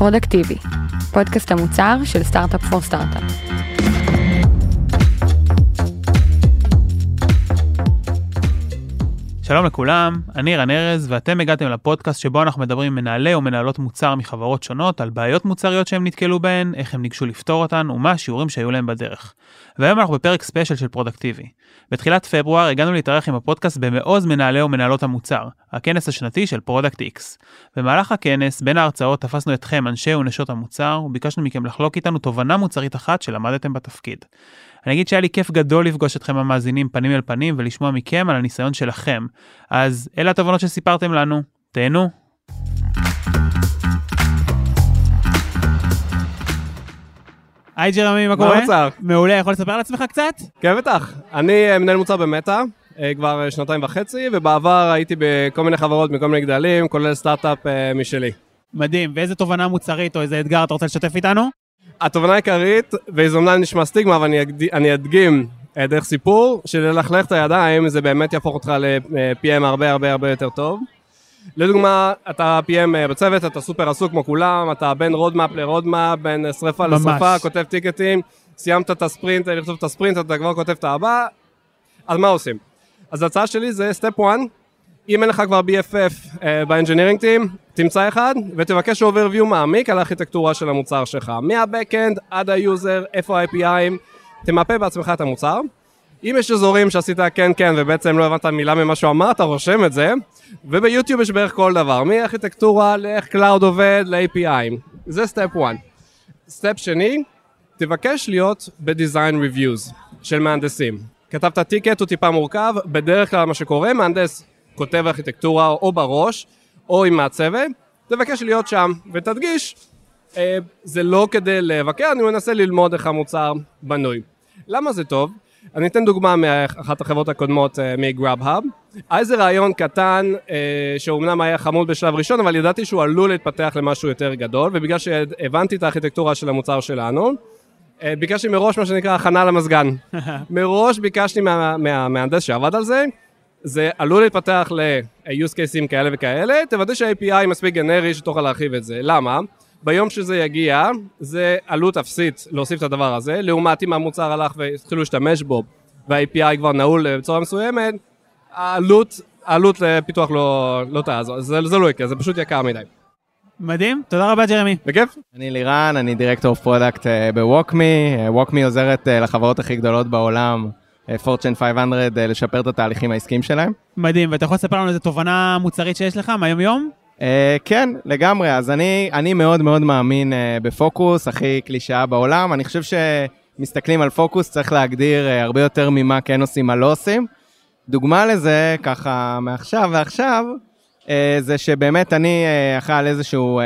פרודקטיבי, פודקאסט המוצר של סטארט-אפ פור סטארט-אפ. שלום לכולם, אני רן ארז ואתם הגעתם לפודקאסט שבו אנחנו מדברים עם מנהלי או מנהלות מוצר מחברות שונות על בעיות מוצריות שהם נתקלו בהן, איך הם ניגשו לפתור אותן ומה השיעורים שהיו להם בדרך. והיום אנחנו בפרק ספיישל של פרודקטיבי. בתחילת פברואר הגענו להתארח עם הפודקאסט במעוז מנהלי או מנהלות המוצר, הכנס השנתי של פרודקט X. במהלך הכנס, בין ההרצאות תפסנו אתכם אנשי ונשות המוצר וביקשנו מכם לחלוק איתנו תובנה מוצרית אחת שלמדתם בתפקיד. אני אגיד שהיה לי כיף גדול לפגוש אתכם המאזינים פנים אל פנים ולשמוע מכם על הניסיון שלכם. אז אלה התובנות שסיפרתם לנו, תהנו. היי ג'רמי, מה קורה? מה המצב? מעולה, יכול לספר על עצמך קצת? כן, בטח. אני אה, מנהל מוצר במטא, אה, כבר אה, שנתיים וחצי, ובעבר הייתי בכל מיני חברות מכל מיני גדלים, כולל סטארט-אפ משלי. מדהים, ואיזה תובנה מוצרית או איזה אתגר אתה רוצה לשתף איתנו? התובנה העיקרית, וזה אומנם נשמע סטיגמה, אבל אני, אדגים אה, דרך סיפור, שללכלך את הידיים זה באמת יהפוך אותך ל-PM הרבה הרבה הרבה יותר טוב. לדוגמה, אתה PM אה, בצוות, אתה סופר עסוק כמו כולם, אתה בין roadmap ל roadmap, בין שרפה ממש. לשרפה, כותב ticket ים, סיימת את הספרינט, אה, לכתוב את הספרינט, אתה כבר כותב את הבא, אז מה עושים? אז ההצעה שלי זה step 1, אם אין לך כבר BFF אה, ב engineering team, תמצא אחד ותבקש overview מעמיק על הארכיטקטורה של המוצר שלך, מה backend עד ה user, איפה ה-API ים, תמפה בעצמך את המוצר. אם יש אזורים שעשית כן כן ובעצם לא הבנת מילה ממה שהוא אמר, אתה רושם את זה, וביוטיוב יש בערך כל דבר, מארכיטקטורה לאיך cloud עובד ל-API ים, זה step 1. step שני, תבקש להיות ב-design reviews של מהנדסים. כתבת ticket הוא טיפה מורכב, בדרך כלל מה שקורה, מהנדס כותב ארכיטקטורה או בראש, או עם מעצבת, תבקש להיות שם, ותדגיש, אה, זה לא כדי לבקר, אני מנסה ללמוד איך המוצר בנוי. למה זה טוב? אני אתן דוגמה מאחת החברות הקודמות אה, מגראב-האב. היה איזה רעיון קטן אה, שאומנם היה חמוד בשלב ראשון, אבל ידעתי שהוא עלול להתפתח למשהו יותר גדול, ובגלל שהבנתי את הארכיטקטורה של המוצר שלנו, אה, ביקשתי מראש מה שנקרא הכנה למזגן. מראש ביקשתי מה- מהמהנדס שעבד על זה, זה עלול להתפתח ל-use cases כאלה וכאלה, תוודא שה-API מספיק גנרי שתוכל להרחיב את זה. למה? ביום שזה יגיע, זה עלות אפסית להוסיף את הדבר הזה, לעומת אם המוצר הלך והתחילו להשתמש בו וה-API כבר נעול בצורה מסוימת, העלות, העלות לפיתוח לא, לא תעזור, זה, זה לא יקרה, זה פשוט יקר מדי. מדהים, תודה רבה ג'רמי. בכיף? אני לירן, אני director product בווקמי. ווקמי עוזרת אה, לחברות הכי גדולות בעולם, אה, פורצ'ן 500, אה, לשפר את התהליכים העסקיים שלהם. מדהים, ואתה יכול לספר לנו איזה תובנה מוצרית שיש לך מהיום-יום? אה, כן, לגמרי. אז אני, אני מאוד מאוד מאמין אה, בפוקוס, הכי קלישאה בעולם. אני חושב שמסתכלים על פוקוס, צריך להגדיר אה, הרבה יותר ממה כן עושים, מה לא עושים. דוגמה לזה, ככה מעכשיו ועכשיו, אה, זה שבאמת אני אה, אחראי על איזשהו, אה,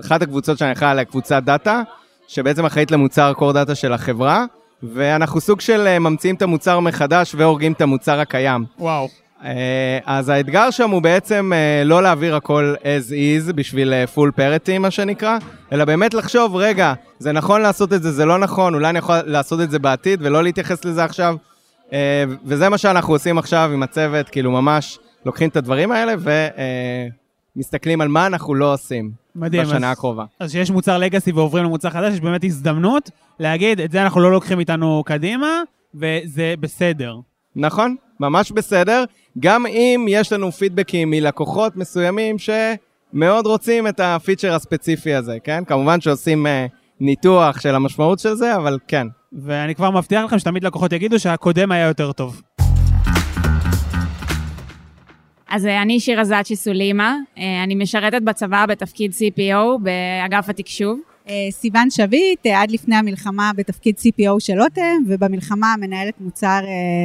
אחת הקבוצות שאני אחראי עליה, קבוצת דאטה, שבעצם אחראית למוצר core דאטה של החברה, ואנחנו סוג של אה, ממציאים את המוצר מחדש והורגים את המוצר הקיים. וואו. אה, אז האתגר שם הוא בעצם אה, לא להעביר הכל as is בשביל full parity מה שנקרא, אלא באמת לחשוב, רגע, זה נכון לעשות את זה, זה לא נכון, אולי אני יכול לעשות את זה בעתיד ולא להתייחס לזה עכשיו. וזה מה שאנחנו עושים עכשיו עם הצוות, כאילו ממש לוקחים את הדברים האלה ומסתכלים על מה אנחנו לא עושים מדהים. בשנה אז- הקרובה. אז כשיש מוצר לגאסי ועוברים למוצר חדש, יש באמת הזדמנות להגיד, את זה אנחנו לא לוקחים איתנו קדימה, וזה בסדר. נכון, ממש בסדר. גם אם יש לנו פידבקים מלקוחות מסוימים שמאוד רוצים את הפיצ'ר הספציפי הזה, כן? כמובן שעושים uh, ניתוח של המשמעות של זה, אבל כן. ואני כבר מבטיח לכם שתמיד לקוחות יגידו שהקודם היה יותר טוב. אז אה, אני שירה זאצ'י סולימה, אה, אני משרתת בצבא בתפקיד CPO באגף התקשוב. אה, סיוון שביט, עד לפני המלחמה בתפקיד CPO של לוטם, ובמלחמה מנהלת מוצר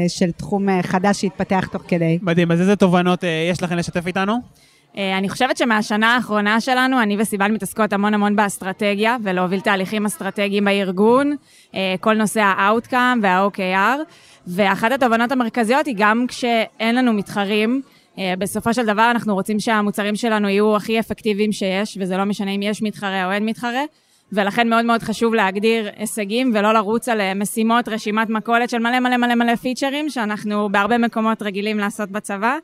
של תחום חדש שהתפתח תוך כדי. מדהים, אז איזה תובנות יש לכם לשתף איתנו? אני חושבת שמהשנה האחרונה שלנו, אני וסיוון מתעסקות המון המון באסטרטגיה, ולהוביל תהליכים אסטרטגיים בארגון, כל נושא ה-outcome וה-OKR, ואחת התובנות המרכזיות היא גם כשאין לנו מתחרים, בסופו של דבר אנחנו רוצים שהמוצרים שלנו יהיו הכי אפקטיביים שיש, וזה לא משנה אם יש מתחרה או אין מתחרה. ולכן מאוד מאוד חשוב להגדיר הישגים ולא לרוץ על אה, משימות, רשימת מכולת של מלא מלא מלא מלא פיצ'רים, שאנחנו בהרבה מקומות רגילים לעשות בצבא,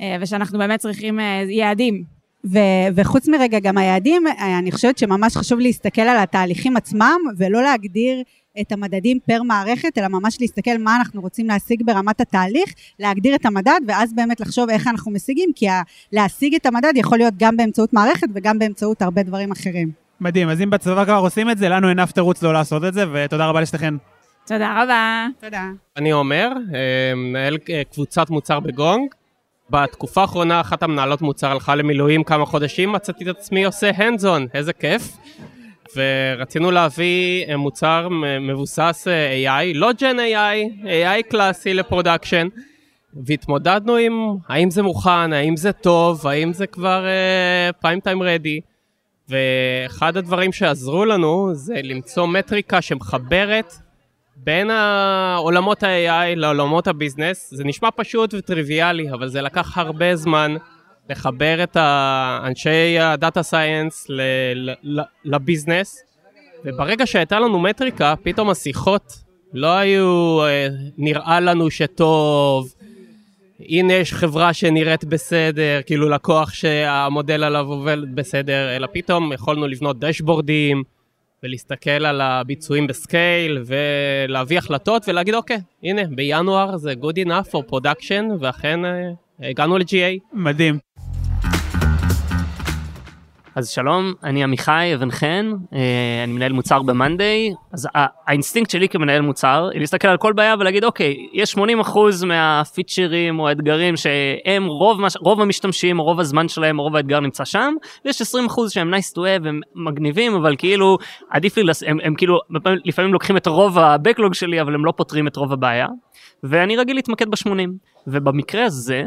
אה, ושאנחנו באמת צריכים אה, יעדים. ו- וחוץ מרגע גם היעדים, אה, אני חושבת שממש חשוב להסתכל על התהליכים עצמם, ולא להגדיר את המדדים פר מערכת, אלא ממש להסתכל מה אנחנו רוצים להשיג ברמת התהליך, להגדיר את המדד, ואז באמת לחשוב איך אנחנו משיגים, כי ה- להשיג את המדד יכול להיות גם באמצעות מערכת וגם באמצעות הרבה דברים אחרים. מדהים, אז אם בצבא כבר עושים את זה, לנו אין אף תירוץ לא לעשות את זה, ותודה רבה לשתיכן. תודה רבה. תודה. אני עומר, אה, מנהל אה, קבוצת מוצר בגונג. בתקופה האחרונה אחת המנהלות מוצר הלכה למילואים כמה חודשים, מצאתי את עצמי עושה hands on, איזה כיף. ורצינו להביא אה, מוצר מבוסס אה, AI, לא Gen AI, AI קלאסי ל production. והתמודדנו עם האם זה מוכן, האם זה טוב, האם זה כבר prime time ready. ואחד הדברים שעזרו לנו זה למצוא מטריקה שמחברת בין העולמות ה-AI לעולמות ה business. זה נשמע פשוט וטריוויאלי, אבל זה לקח הרבה זמן לחבר את אנשי הדאטה סייאנס לביזנס, וברגע שהייתה לנו מטריקה, פתאום השיחות לא היו אה, נראה לנו שטוב, הנה יש חברה שנראית בסדר, כאילו לקוח שהמודל עליו עובד בסדר, אלא פתאום יכולנו לבנות דשבורדים ולהסתכל על הביצועים בסקייל ולהביא החלטות ולהגיד אוקיי, הנה בינואר זה good enough for production ואכן אה, הגענו ל-GA. מדהים. אז שלום, אני עמיחי אבן חן, אה, אני מנהל מוצר ב-Monday, אז האינסטינקט שלי כמנהל מוצר, היא להסתכל על כל בעיה ולהגיד אוקיי, יש 80% מהפיצ'רים או האתגרים שהם רוב, רוב המשתמשים, רוב הזמן שלהם, רוב האתגר נמצא שם, ויש 20% שהם nice to have, הם מגניבים, אבל כאילו, עדיף לי, לס... הם, הם כאילו, לפעמים- לפעמים לוקחים את רוב ה-Backlog שלי, אבל הם לא פותרים את רוב הבעיה, ואני רגיל להתמקד ב-80, ובמקרה הזה,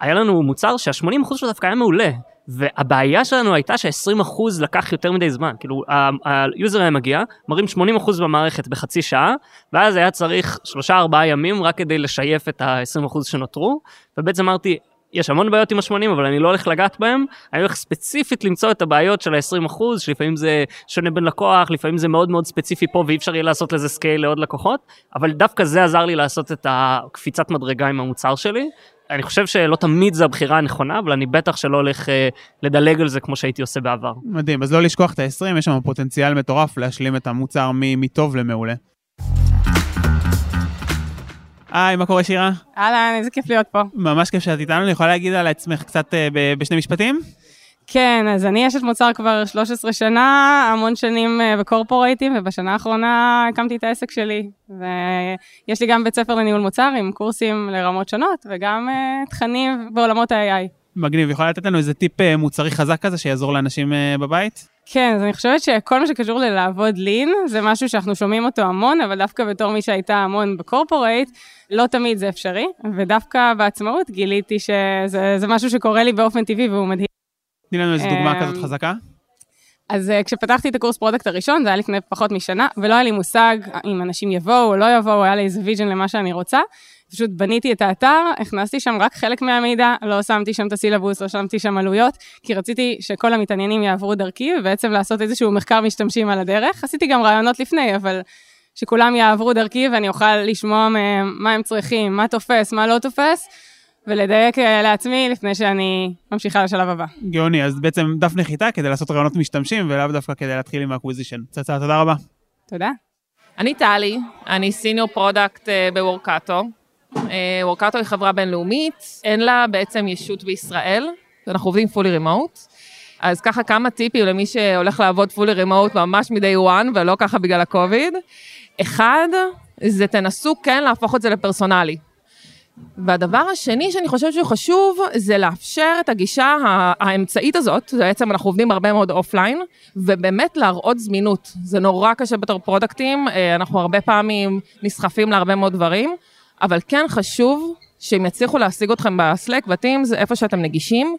היה לנו מוצר שה-80% שלו דווקא היה מעולה, והבעיה שלנו הייתה שה-20% לקח יותר מדי זמן, כאילו ה user היה מגיע, מראים 80% במערכת בחצי שעה, ואז היה צריך 3-4 ימים רק כדי לשייף את ה-20% שנותרו, ובעצם אמרתי, יש המון בעיות עם ה-80 אבל אני לא הולך לגעת בהם, אני הולך ספציפית למצוא את הבעיות של ה-20% שלפעמים זה שונה בין לקוח, לפעמים זה מאוד מאוד ספציפי פה ואי אפשר יהיה לעשות לזה scale לעוד לקוחות, אבל דווקא זה עזר לי לעשות את הקפיצת מדרגה עם המוצר שלי. אני חושב שלא תמיד זה הבחירה הנכונה, אבל אני בטח שלא הולך אה, לדלג על זה כמו שהייתי עושה בעבר. מדהים, אז לא לשכוח את ה-20, יש שם פוטנציאל מטורף להשלים את המוצר מטוב למעולה. היי, מה קורה שירה? אהלן, איזה כיף להיות פה. ממש כיף שאת איתנו, אני יכולה להגיד על עצמך קצת אה, ב- בשני משפטים? כן, אז אני אשת מוצר כבר 13 שנה, המון שנים אה, בקורפורייטים, ובשנה האחרונה הקמתי את העסק שלי. ויש לי גם בית ספר לניהול מוצר עם קורסים לרמות שונות, וגם אה, תכנים בעולמות ה-AI. מגניב, יכולה לתת לנו איזה טיפ אה, מוצרי חזק כזה שיעזור לאנשים בבית? כן, אז אני חושבת שכל מה שקשור ללעבוד לין, זה משהו שאנחנו שומעים אותו המון, אבל דווקא בתור מי שהייתה המון בקורפורייט, לא תמיד זה אפשרי, ודווקא בעצמאות גיליתי שזה זה משהו שקורה לי באופן טבעי והוא מדהים. תני לנו איזה דוגמה אמ, כזאת חזקה. אז uh, כשפתחתי את הקורס product הראשון, זה היה לפני פחות משנה, ולא היה לי מושג אם אנשים יבואו או לא יבואו, היה לי איזה vision למה שאני רוצה. פשוט בניתי את האתר, הכנסתי שם רק חלק מהמידע, לא שמתי שם את הסילבוס, לא שמתי שם עלויות, כי רציתי שכל המתעניינים יעברו דרכי, ובעצם לעשות איזשהו מחקר משתמשים על הדרך. עשיתי גם ראיונות לפני, אבל שכולם יעברו דרכי ואני אוכל לשמוע מהם מה הם צריכים, מה תופס, מה לא תופס, ולדייק אה, לעצמי לפני שאני ממשיכה לשלב הבא. גאוני, אז בעצם דף נחיתה כדי לעשות ראיונות משתמשים, ולאו דווקא כדי להתחיל עם ה acquisition. צצה, תודה רבה. תודה. אני טלי, אני senior product אה, ב Workato. אה, Workato היא חברה בינלאומית, אין לה בעצם ישות בישראל, אנחנו עובדים fully remote. אז ככה כמה טיפים למי שהולך לעבוד fully remote ממש מ-day one, ולא ככה בגלל הקוביד. אחד, זה תנסו כן להפוך את זה לפרסונלי. והדבר השני שאני חושבת שהוא חשוב, זה לאפשר את הגישה האמצעית הזאת, בעצם אנחנו עובדים הרבה מאוד offline, ובאמת להראות זמינות. זה נורא קשה בתור פרודקטים, אה, אנחנו הרבה פעמים נסחפים להרבה מאוד דברים, אבל כן חשוב שהם יצליחו להשיג אתכם ב Slack, ב Teams, איפה שאתם נגישים,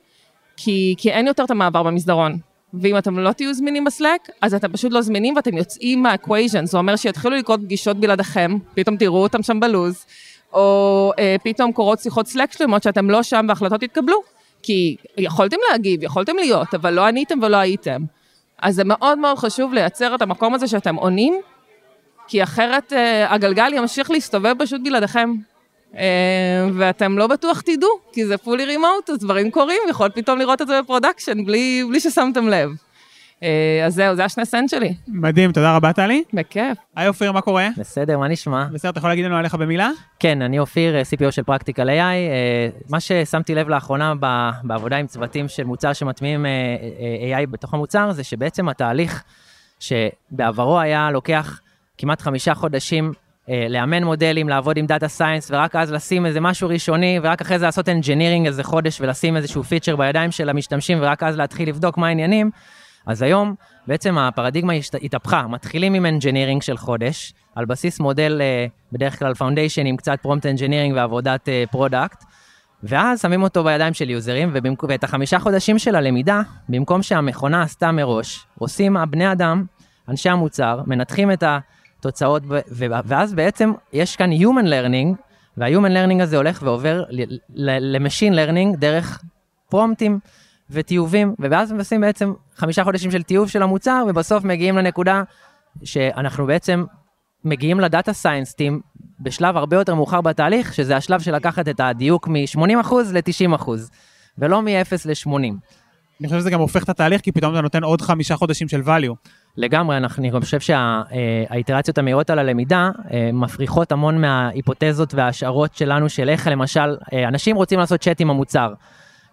כי, כי אין יותר את המעבר במסדרון. ואם אתם לא תהיו זמינים ב Slack, אז אתם פשוט לא זמינים ואתם יוצאים מה equation, זה אומר שיתחילו לקרות פגישות בלעדיכם, פתאום תראו אותם שם בלו"ז, או אה, פתאום קורות שיחות Slack שלמות שאתם לא שם והחלטות יתקבלו. כי יכולתם להגיב, יכולתם להיות, אבל לא עניתם ולא הייתם. אז זה מאוד מאוד חשוב לייצר את המקום הזה שאתם עונים, כי אחרת אה, הגלגל ימשיך להסתובב פשוט בלעדיכם. אה, ואתם לא בטוח תדעו, כי זה fully remote, אז דברים קורים, יכול פתאום לראות את זה ב production בלי, בלי ששמתם לב. אה, אז זהו, זה השני סנט שלי. מדהים, תודה רבה טלי. בכיף. היי אופיר, מה קורה? בסדר, מה נשמע? בסדר, אתה יכול להגיד לנו עליך במילה? כן, אני אופיר, אה, CPO של Practical AI. אה, מה ששמתי לב לאחרונה ב- בעבודה עם צוותים של מוצר שמטמיעים AI בתוך המוצר, זה שבעצם התהליך שבעבר היה לוקח כמעט חמישה חודשים לאמן מודלים, לעבוד עם data science, ורק אז לשים איזה משהו ראשוני, ורק אחרי זה לעשות engineering איזה חודש ולשים איזשהו פיצ'ר בידיים של המשתמשים, ורק אז להתחיל לבדוק מה העניינים. אז היום בעצם הפרדיגמה התהפכה, מתחילים עם engineering של חודש, על בסיס מודל אה, בדרך כלל foundation עם קצת prompt engineering ועבודת product, ואז שמים אותו בידיים של יוזרים. ואת החמישה חודשים של הלמידה, במקום שהמכונה עשתה מראש, עושים הבני אדם, אנשי המוצר, מנתחים את התוצאות. ואז בעצם יש כאן Human Learning, וה-Human Learning הזה הולך ועובר ל-Machine Learning דרך פרומפטים וטיובים, ואז עושים בעצם חמישה חודשים של טיוב של המוצר, ובסוף מגיעים לנקודה שאנחנו בעצם מגיעים לדאטה סיינסטים בשלב הרבה יותר מאוחר בתהליך, שזה השלב של לקחת את הדיוק מ-80% ל-90%, ולא מ-0 ל-80. אני חושב שזה גם הופך את התהליך, כי פתאום אתה נותן עוד חמישה חודשים של value. לגמרי, אני חושב שהאיטרציות המהירות על הלמידה אה, מפריחות המון מההיפותזות וההשערות שלנו של איך למשל, אה, אנשים רוצים לעשות צ'אט עם המוצר.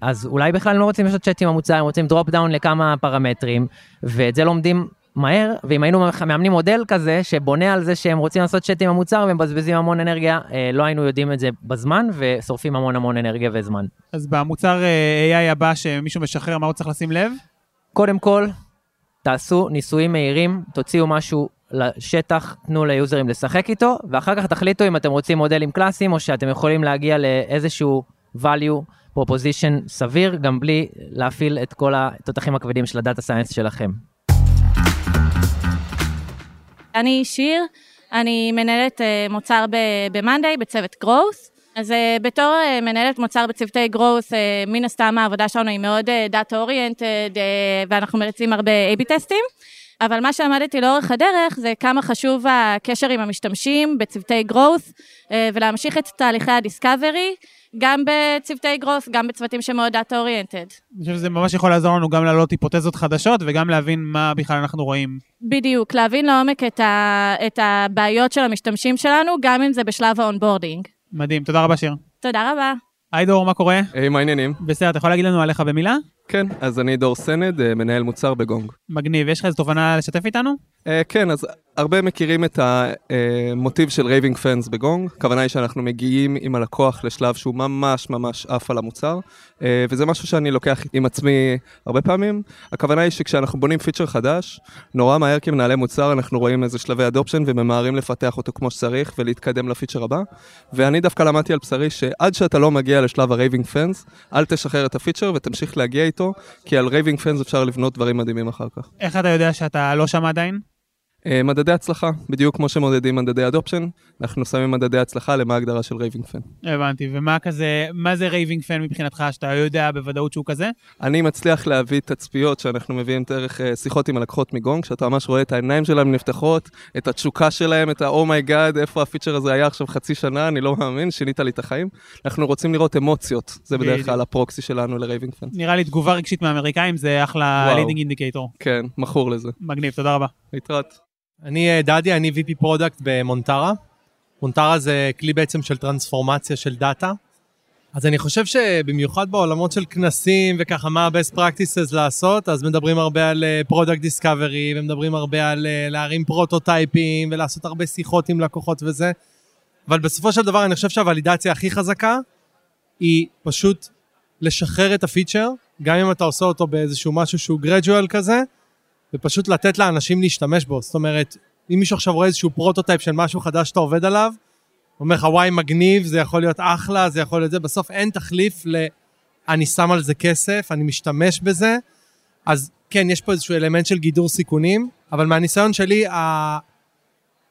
אז אולי בכלל לא רוצים לעשות צ'אט עם המוצר, הם רוצים drop down לכמה פרמטרים, ואת זה לומדים מהר, ואם היינו מאמנים מודל כזה שבונה על זה שהם רוצים לעשות צ'אט עם המוצר ומבזבזים המון אנרגיה, אה, לא היינו יודעים את זה בזמן ושורפים המון המון אנרגיה וזמן. אז במוצר אה, AI הבא שמישהו משחרר, מה הוא צריך לשים לב? קודם כל, תעשו ניסויים מהירים, תוציאו משהו לשטח, תנו ליוזרים לשחק איתו, ואחר כך תחליטו אם אתם רוצים מודלים קלאסיים, או שאתם יכולים להגיע לאיזשהו value proposition סביר, גם בלי להפעיל את כל התותחים הכבדים של הדאטה סיינס שלכם. אני שיר, אני מנהלת אה, מוצר ב-Monday בצוות growth. אז אה, בתור אה, מנהלת מוצר בצוותי growth, מן הסתם העבודה שלנו היא מאוד oriented אה, ואנחנו מריצים הרבה A-B טסטים. אבל מה שלמדתי לאורך הדרך זה כמה חשוב הקשר עם המשתמשים בצוותי growth ולהמשיך את תהליכי ה discovery, גם בצוותי growth, גם בצוותים שמאוד data oriented. אני חושב שזה ממש יכול לעזור לנו גם להעלות היפותזות חדשות, וגם להבין מה בכלל אנחנו רואים. בדיוק, להבין לעומק את, ה, את הבעיות של המשתמשים שלנו, גם אם זה בשלב ה onboarding. מדהים, תודה רבה שיר. תודה רבה. היי דור, מה קורה? היי, מה העניינים? בסדר, אתה יכול להגיד לנו עליך במילה? כן, אז אני דור סנד, אה, מנהל מוצר בגונג. מגניב, יש לך איזו תובנה לשתף איתנו? אה, כן, אז הרבה מכירים את המוטיב של raving fans בגונג. הכוונה היא שאנחנו מגיעים עם הלקוח לשלב שהוא ממש ממש עף על המוצר, אה, וזה משהו שאני לוקח עם עצמי הרבה פעמים. הכוונה היא שכשאנחנו בונים פיצ'ר חדש, נורא מהר כמנהלי מוצר אנחנו רואים איזה שלבי adoption וממהרים לפתח אותו כמו שצריך ולהתקדם לפיצ'ר הבא. ואני דווקא למדתי על בשרי שעד שאתה לא מגיע לשלב ה raving fans, אל תשחרר את הפיצ'ר ותמשיך להגיע איתו, כי על raving fans אפשר לבנות דברים מדהימים אחר כך. איך אתה יודע שאתה לא שם עדיין? אה, מדדי הצלחה, בדיוק כמו שמודדים מדדי adoption, אנחנו שמים מדדי הצלחה למה ההגדרה של raving fan. הבנתי, ומה כזה, מה זה raving fan מבחינתך, שאתה יודע בוודאות שהוא כזה? אני מצליח להביא תצפיות שאנחנו מביאים דרך אה, שיחות עם הלקוחות מגונג, שאתה ממש רואה את העיניים שלהם נפתחות, את התשוקה שלהם, את ה-oh my god, איפה הפיצ'ר הזה היה עכשיו חצי שנה, אני לא מאמין, שינית לי את החיים. אנחנו רוצים לראות אמוציות, זה בדרך. כלל ה proxy שלנו ל raving fan. נראה לי תגובה רגשית מהאמריקאים זה אחלה. leading indicator. כן, מכור לזה. מגניב, תודה רבה. להתראות. אני אה, דדי, אני VP product במונטרה. מונטרה זה כלי בעצם של טרנספורמציה של דאטה. אז אני חושב שבמיוחד בעולמות של כנסים וככה מה ה-best practices לעשות, אז מדברים הרבה על אה, product discovery ומדברים הרבה על אה, להרים פרוטוטייפים ולעשות הרבה שיחות עם לקוחות וזה. אבל בסופו של דבר אני חושב שהוולידציה הכי חזקה היא פשוט לשחרר את הפיצ'ר, גם אם אתה עושה אותו באיזשהו משהו שהוא gradual כזה, ופשוט לתת לאנשים להשתמש בו. זאת אומרת, אם מישהו עכשיו רואה איזשהו פרוטוטייפ של משהו חדש שאתה עובד עליו, הוא אומר לך, וואי, מגניב, זה יכול להיות אחלה, זה יכול להיות זה, בסוף אין תחליף ל... אני שם על זה כסף, אני משתמש בזה, אז כן, יש פה איזשהו אלמנט של גידור סיכונים, אבל מהניסיון שלי, ה...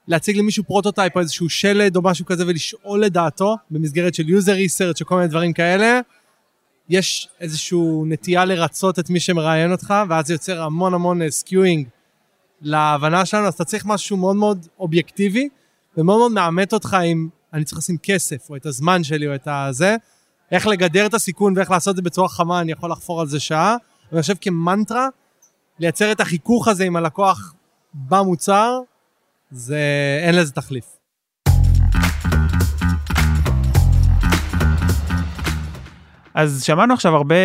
להציג למישהו פרוטוטייפ או איזשהו שלד או משהו כזה ולשאול לדעתו, במסגרת של user research או כל מיני דברים כאלה, יש איזושהי נטייה לרצות את מי שמראיין אותך, ואז זה יוצר המון המון skewing להבנה שלנו, אז אתה צריך משהו מאוד מאוד אובייקטיבי, ומאוד מאוד מאמת אותך עם אני צריך לשים כסף, או את הזמן שלי, או את הזה, איך לגדר את הסיכון ואיך לעשות את זה בצורה חכמה, אני יכול לחפור על זה שעה. ואני חושב כמנטרה, לייצר את החיכוך הזה עם הלקוח במוצר, זה, אין לזה תחליף. אז שמענו עכשיו הרבה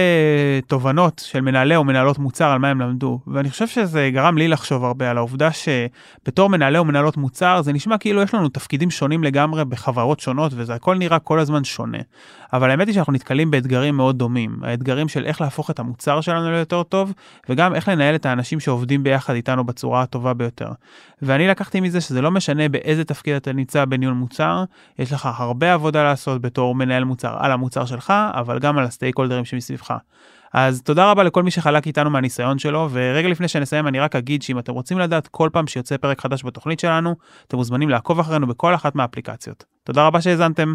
תובנות של מנהלי או מנהלות מוצר על מה הם למדו, ואני חושב שזה גרם לי לחשוב הרבה על העובדה שבתור מנהלי או מנהלות מוצר זה נשמע כאילו יש לנו תפקידים שונים לגמרי בחברות שונות וזה הכל נראה כל הזמן שונה. אבל האמת היא שאנחנו נתקלים באתגרים מאוד דומים, האתגרים של איך להפוך את המוצר שלנו ליותר טוב, וגם איך לנהל את האנשים שעובדים ביחד איתנו בצורה הטובה ביותר. ואני לקחתי מזה שזה לא משנה באיזה תפקיד אתה נמצא בניהול מוצר, יש לך הרבה עבודה לעשות בתור מנהל מוצר על המוצר שלך, אבל גם על הסטייק הולדרים שמסביבך. אז תודה רבה לכל מי שחלק איתנו מהניסיון שלו, ורגע לפני שנסיים אני רק אגיד שאם אתם רוצים לדעת כל פעם שיוצא פרק חדש בתוכנית שלנו, אתם מוזמנים לעקוב אחרינו בכל אחת מהאפליקציות. תודה רבה שהאזנתם.